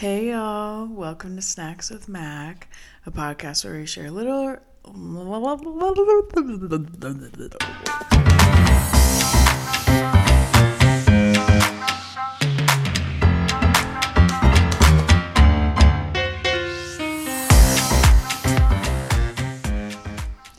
Hey y'all, welcome to Snacks with Mac, a podcast where we share little.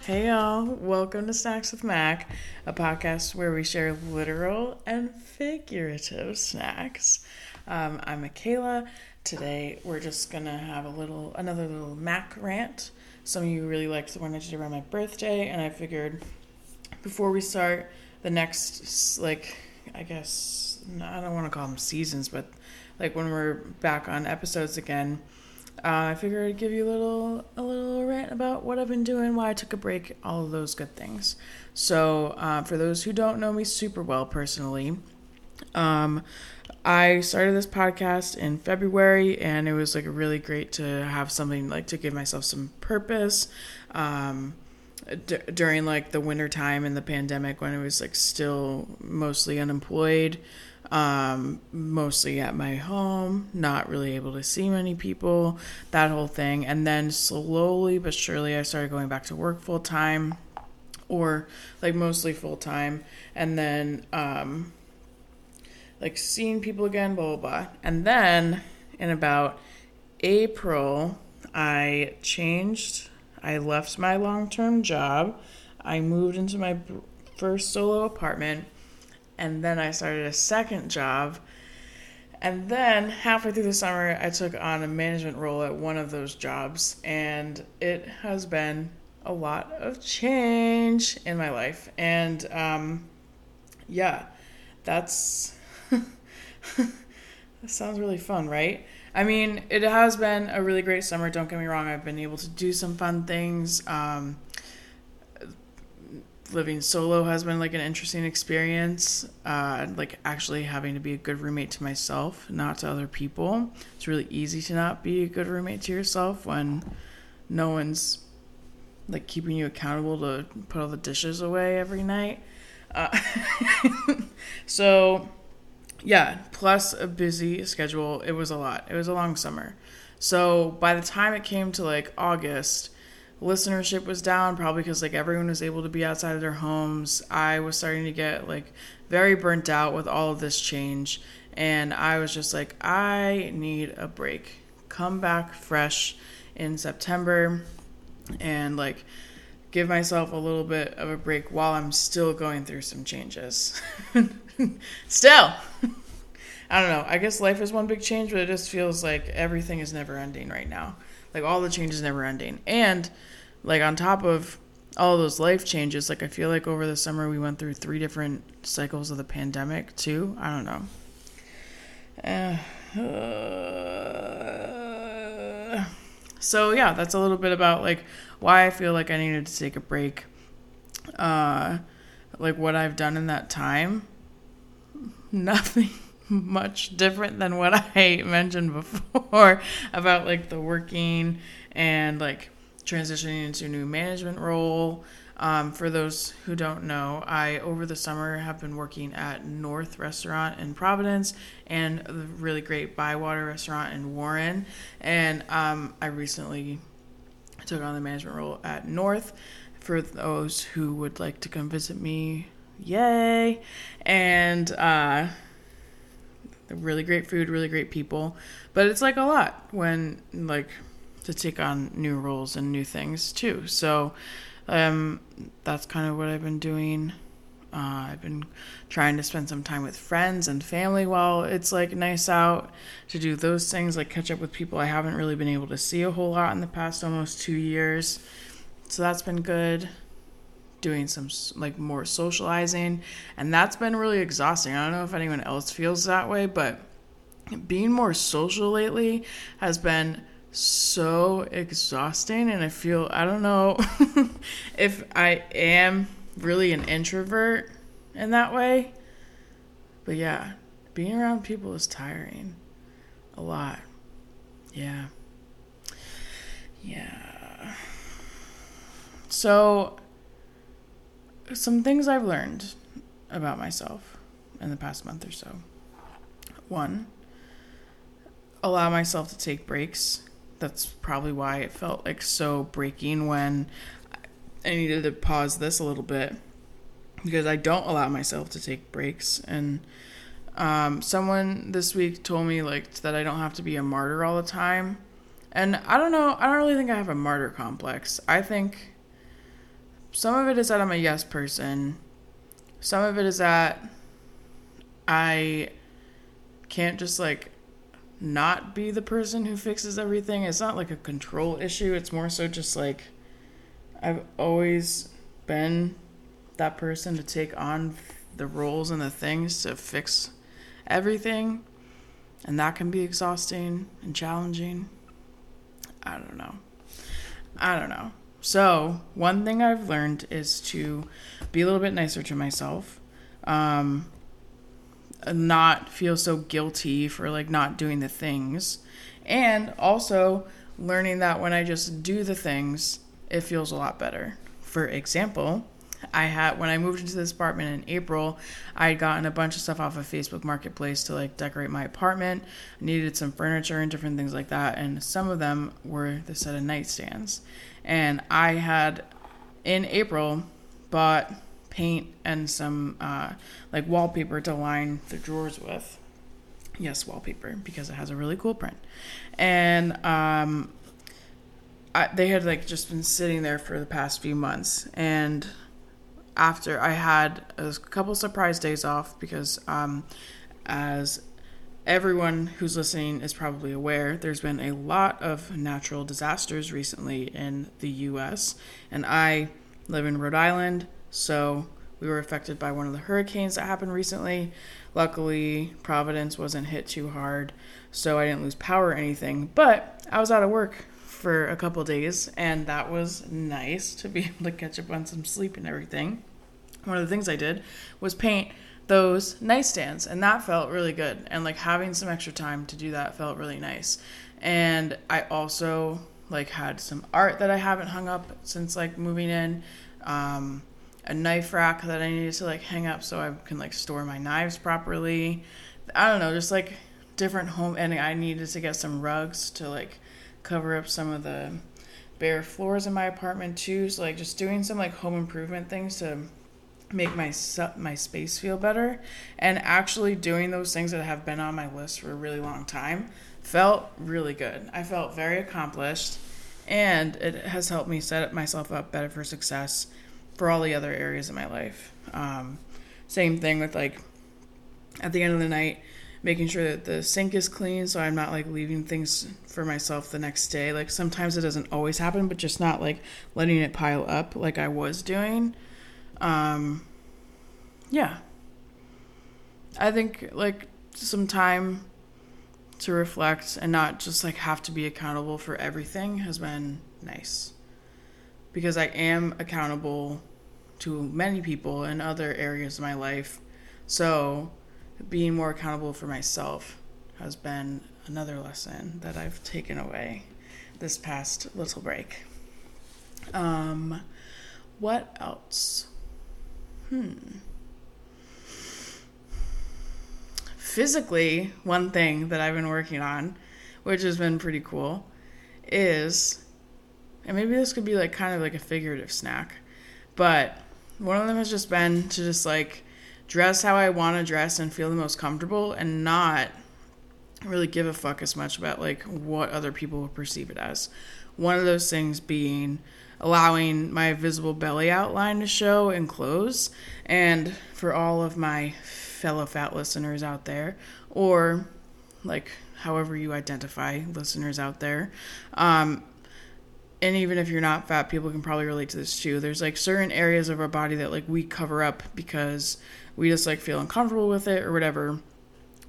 Hey y'all, welcome to Snacks with Mac, a podcast where we share literal and figurative snacks. Um, I'm Michaela. Today we're just gonna have a little, another little Mac rant. Some of you really liked the one I did around my birthday, and I figured before we start the next, like, I guess I don't want to call them seasons, but like when we're back on episodes again uh, I figured I'd give you a little a little rant about what I've been doing, why I took a break, all of those good things. So, uh, for those who don't know me super well personally, um, I started this podcast in February, and it was like really great to have something like to give myself some purpose. Um, d- during like the winter time and the pandemic when I was like still mostly unemployed um, mostly at my home, not really able to see many people, that whole thing. And then slowly but surely, I started going back to work full time or like mostly full time. And then, um, like seeing people again, blah, blah, blah. And then in about April, I changed, I left my long term job. I moved into my first solo apartment and then I started a second job. And then halfway through the summer, I took on a management role at one of those jobs, and it has been a lot of change in my life. And um, yeah, that's that sounds really fun, right? I mean, it has been a really great summer. Don't get me wrong; I've been able to do some fun things. Um, living solo has been like an interesting experience. Uh, like actually having to be a good roommate to myself, not to other people. It's really easy to not be a good roommate to yourself when no one's like keeping you accountable to put all the dishes away every night. Uh, so, yeah, plus a busy schedule. It was a lot. It was a long summer. So by the time it came to like August, listenership was down probably because like everyone was able to be outside of their homes i was starting to get like very burnt out with all of this change and i was just like i need a break come back fresh in september and like give myself a little bit of a break while i'm still going through some changes. Still. I don't know. I guess life is one big change but it just feels like everything is never ending right now. Like all the changes never ending. And like on top of all those life changes like i feel like over the summer we went through three different cycles of the pandemic too. I don't know. Uh, uh, so yeah that's a little bit about like why i feel like i needed to take a break uh like what i've done in that time nothing much different than what i mentioned before about like the working and like transitioning into a new management role. Um, for those who don't know, I over the summer have been working at North Restaurant in Providence and the really great Bywater Restaurant in Warren. And um, I recently took on the management role at North. For those who would like to come visit me, yay! And uh, really great food, really great people. But it's like a lot when like to take on new roles and new things too. So um, that's kind of what I've been doing. Uh, I've been trying to spend some time with friends and family while it's like nice out to do those things, like catch up with people I haven't really been able to see a whole lot in the past almost two years. So that's been good. Doing some like more socializing, and that's been really exhausting. I don't know if anyone else feels that way, but being more social lately has been so exhausting and I feel I don't know if I am really an introvert in that way. But yeah, being around people is tiring. A lot. Yeah. Yeah. So some things I've learned about myself in the past month or so. One, allow myself to take breaks. That's probably why it felt like so breaking when I needed to pause this a little bit because I don't allow myself to take breaks. And um, someone this week told me like that I don't have to be a martyr all the time. And I don't know, I don't really think I have a martyr complex. I think some of it is that I'm a yes person. Some of it is that I can't just like not be the person who fixes everything. It's not like a control issue. It's more so just like I've always been that person to take on the roles and the things to fix everything. And that can be exhausting and challenging. I don't know. I don't know. So, one thing I've learned is to be a little bit nicer to myself. Um, not feel so guilty for like not doing the things. And also learning that when I just do the things, it feels a lot better. For example, I had when I moved into this apartment in April, I had gotten a bunch of stuff off of Facebook Marketplace to like decorate my apartment. I needed some furniture and different things like that, and some of them were the set of nightstands. And I had in April bought paint and some uh, like wallpaper to line the drawers with. Yes, wallpaper because it has a really cool print. And um, I, they had like just been sitting there for the past few months. And after I had a couple surprise days off because, um, as everyone who's listening is probably aware, there's been a lot of natural disasters recently in the U.S. And I live in Rhode Island. So we were affected by one of the hurricanes that happened recently. Luckily, Providence wasn't hit too hard, so I didn't lose power or anything. But I was out of work for a couple days, and that was nice to be able to catch up on some sleep and everything. One of the things I did was paint those nightstands, and that felt really good. And like having some extra time to do that felt really nice. And I also like had some art that I haven't hung up since like moving in. Um, a knife rack that I needed to like hang up so I can like store my knives properly. I don't know, just like different home and I needed to get some rugs to like cover up some of the bare floors in my apartment too. So like just doing some like home improvement things to make my my space feel better and actually doing those things that have been on my list for a really long time felt really good. I felt very accomplished and it has helped me set myself up better for success for all the other areas of my life. Um, same thing with like at the end of the night, making sure that the sink is clean so I'm not like leaving things for myself the next day. Like sometimes it doesn't always happen, but just not like letting it pile up like I was doing. Um, yeah. I think like some time to reflect and not just like have to be accountable for everything has been nice. Because I am accountable to many people in other areas of my life. So, being more accountable for myself has been another lesson that I've taken away this past little break. Um, what else? Hmm. Physically, one thing that I've been working on, which has been pretty cool, is, and maybe this could be like kind of like a figurative snack, but one of them has just been to just like dress how I want to dress and feel the most comfortable and not really give a fuck as much about like what other people will perceive it as. One of those things being allowing my visible belly outline to show in clothes. And for all of my fellow fat listeners out there, or like however you identify listeners out there, um, and even if you're not fat, people can probably relate to this too. There's like certain areas of our body that like we cover up because we just like feel uncomfortable with it or whatever.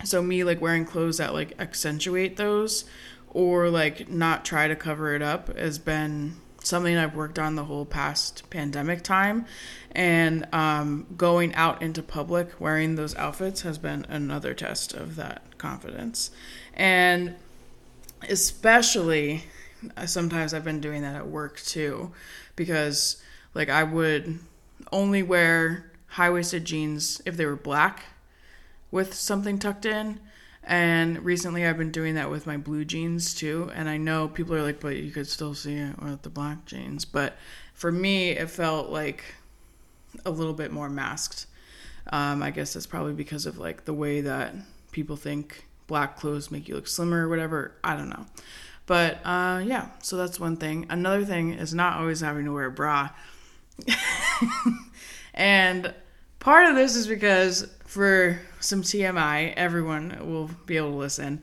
So me like wearing clothes that like accentuate those or like not try to cover it up has been something I've worked on the whole past pandemic time. And um, going out into public wearing those outfits has been another test of that confidence. And especially sometimes I've been doing that at work too, because like I would only wear high waisted jeans if they were black with something tucked in, And recently I've been doing that with my blue jeans too. And I know people are like, but you could still see it with the black jeans. But for me, it felt like a little bit more masked. Um, I guess that's probably because of like the way that people think black clothes make you look slimmer or whatever. I don't know. But uh, yeah, so that's one thing. Another thing is not always having to wear a bra. and part of this is because for some TMI, everyone will be able to listen.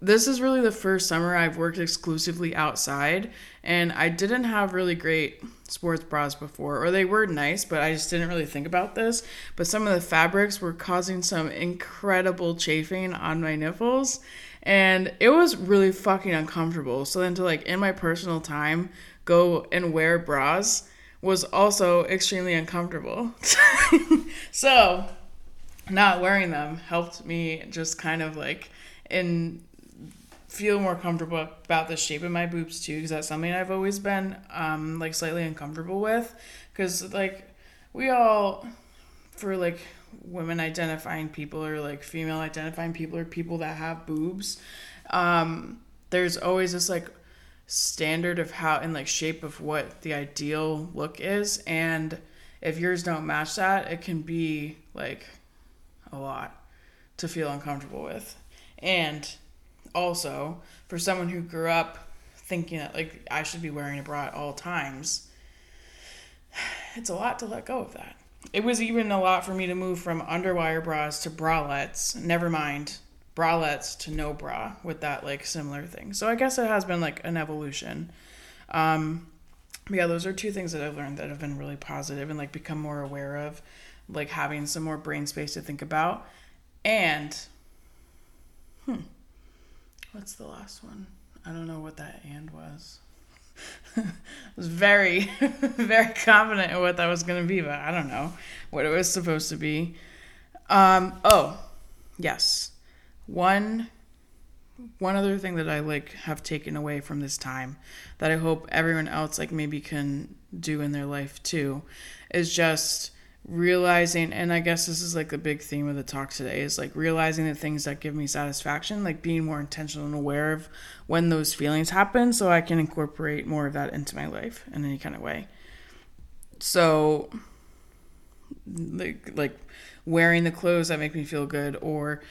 This is really the first summer I've worked exclusively outside, and I didn't have really great sports bras before, or they were nice, but I just didn't really think about this. But some of the fabrics were causing some incredible chafing on my nipples, and it was really fucking uncomfortable. So then to like in my personal time go and wear bras was also extremely uncomfortable. so not wearing them helped me just kind of like in feel more comfortable about the shape of my boobs too because that's something I've always been um like slightly uncomfortable with cuz like we all for like women identifying people or like female identifying people or people that have boobs um there's always this like standard of how and like shape of what the ideal look is and if yours don't match that it can be like a lot to feel uncomfortable with and also for someone who grew up thinking that like I should be wearing a bra at all times, it's a lot to let go of that. It was even a lot for me to move from underwire bras to bralettes. Never mind bralettes to no bra with that like similar thing. So I guess it has been like an evolution. Um, yeah, those are two things that I've learned that have been really positive and like become more aware of, like having some more brain space to think about. And, hmm, What's the last one? I don't know what that and was. I was very, very confident in what that was going to be, but I don't know what it was supposed to be. Um, oh, yes. One one other thing that I like have taken away from this time that I hope everyone else like maybe can do in their life too is just realizing and i guess this is like the big theme of the talk today is like realizing the things that give me satisfaction like being more intentional and aware of when those feelings happen so i can incorporate more of that into my life in any kind of way. So like like wearing the clothes that make me feel good or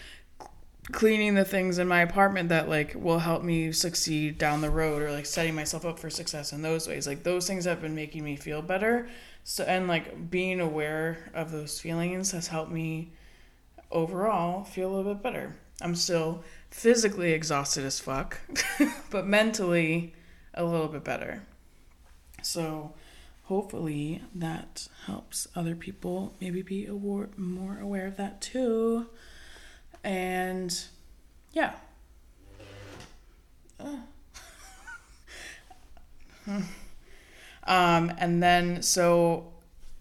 cleaning the things in my apartment that like will help me succeed down the road or like setting myself up for success in those ways. Like those things have been making me feel better. So and like being aware of those feelings has helped me overall feel a little bit better. I'm still physically exhausted as fuck but mentally a little bit better. So hopefully that helps other people maybe be aware, more aware of that too and yeah. um, and then, so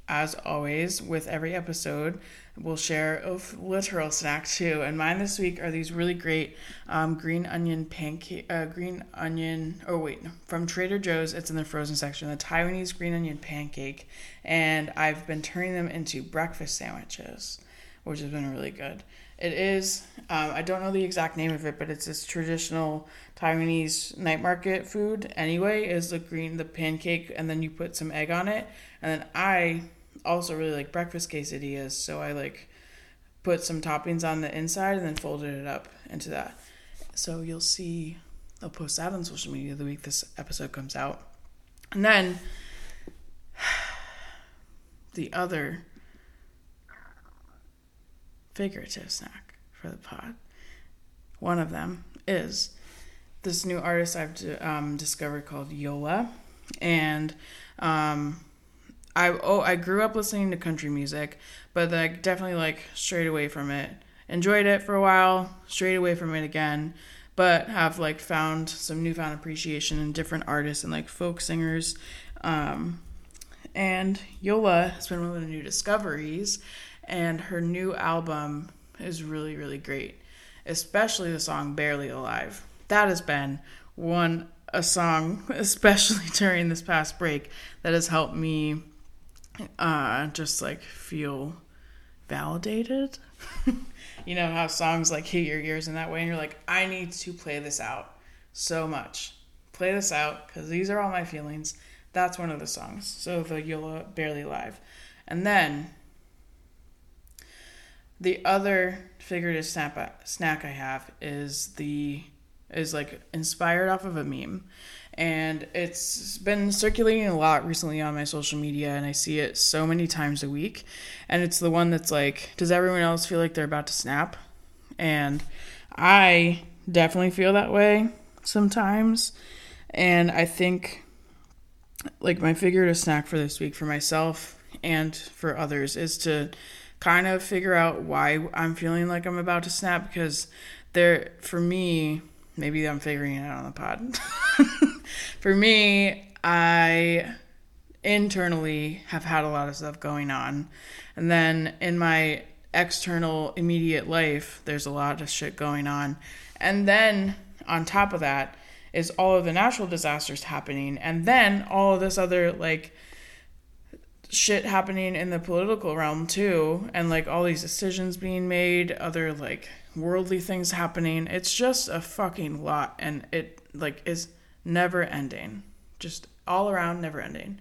as always, with every episode, we'll share a literal snack too. And mine this week are these really great um, green onion pancake, uh, green onion. Oh wait, from Trader Joe's. It's in the frozen section. The Taiwanese green onion pancake, and I've been turning them into breakfast sandwiches, which has been really good. It is. Um, I don't know the exact name of it, but it's this traditional Taiwanese night market food. Anyway, is the green the pancake, and then you put some egg on it. And then I also really like breakfast quesadillas, so I like put some toppings on the inside and then folded it up into that. So you'll see. I'll post that on social media the week this episode comes out, and then the other figurative snack for the pod. One of them is this new artist I've um, discovered called Yola, and um, I oh I grew up listening to country music, but I definitely like strayed away from it. Enjoyed it for a while, strayed away from it again, but have like found some newfound appreciation in different artists and like folk singers. Um, and Yola has been one of the new discoveries and her new album is really really great especially the song barely alive. That has been one a song especially during this past break that has helped me uh just like feel validated. You know how songs like hit your ears in that way and you're like i need to play this out so much. Play this out because these are all my feelings. That's one of the songs. So the yola barely live and then the other figurative snap snack i have is the is like inspired off of a meme. And it's been circulating a lot recently on my social media and i see it so many times a week. And it's the one that's like does everyone else feel like they're about to snap? And i definitely feel that way sometimes. And i think like my figurative snack for this week for myself and for others is to kind of figure out why i'm feeling like i'm about to snap because there for me maybe i'm figuring it out on the pod for me, I internally have had a lot of stuff going on. And then in my external immediate life, there's a lot of shit going on. And then on top of that is all of the natural disasters happening. And then all of this other like shit happening in the political realm too. And like all these decisions being made, other like worldly things happening. It's just a fucking lot. And it like is never ending. Just all around never ending.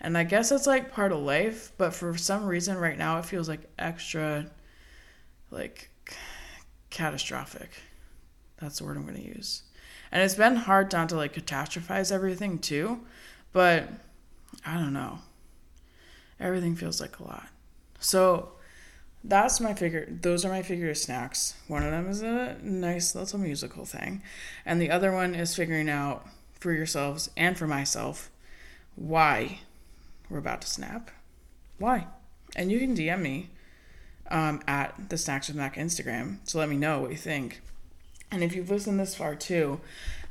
And I guess it's like part of life, but for some reason right now it feels like extra like catastrophic. That's the word I'm going to use. And it's been hard not to like catastrophize everything too, but I don't know. Everything feels like a lot. So that's my figure those are my figure snacks. One of them is a nice little musical thing, and the other one is figuring out for yourselves and for myself why we're about to snap. Why? And you can DM me um, at the Snacks with Mac Instagram to let me know what you think. And if you've listened this far too,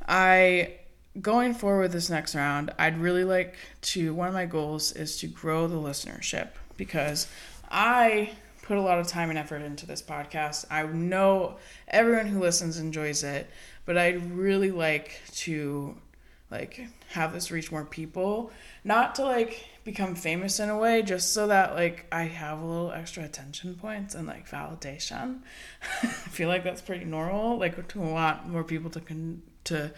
I going forward with this next round, I'd really like to one of my goals is to grow the listenership because I put a lot of time and effort into this podcast. I know everyone who listens enjoys it, but I'd really like to like have this reach more people not to like become famous in a way just so that like i have a little extra attention points and like validation i feel like that's pretty normal like to want more people to con- to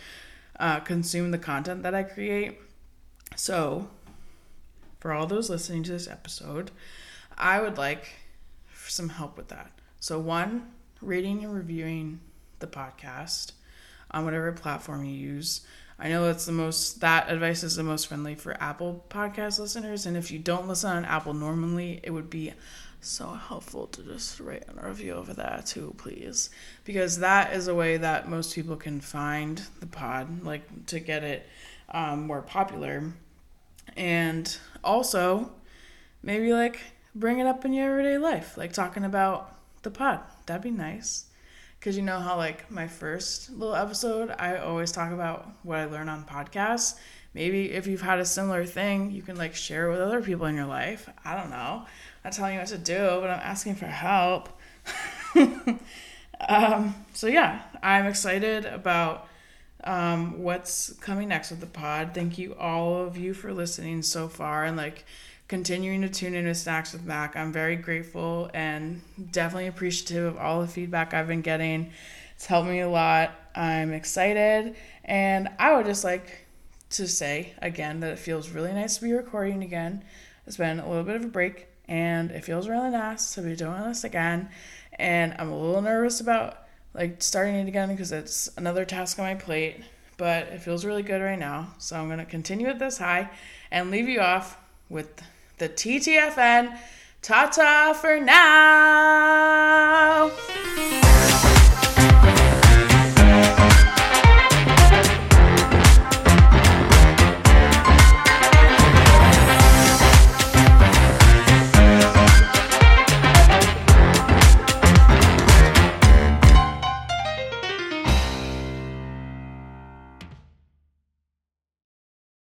uh, consume the content that i create. So for all those listening to this episode i would like some help with that. So one rating and reviewing the podcast on whatever platform you use. I know that's the most that advice is the most friendly for Apple podcast listeners, and if you don't listen on Apple normally, it would be so helpful to just write a review over that too, please, because that is a way that most people can find the pod, like to get it um, more popular, and also maybe like bring it up in your everyday life, like talking about the pod. That'd be nice. Because you know how, like, my first little episode, I always talk about what I learn on podcasts. Maybe if you've had a similar thing, you can, like, share with other people in your life. I don't know. I'm not telling you what to do, but I'm asking for help. um, so, yeah, I'm excited about um, what's coming next with the pod. Thank you, all of you, for listening so far. And, like, continuing to tune in with Snacks with Mac. I'm very grateful and definitely appreciative of all the feedback I've been getting. It's helped me a lot. I'm excited, and I would just like to say again that it feels really nice to be recording again. It's been a little bit of a break, and it feels really nice to be doing this again. And I'm a little nervous about like starting it again because it's another task on my plate, but it feels really good right now. So I'm gonna continue at this high and leave you off with the TTFN. Ta ta for now.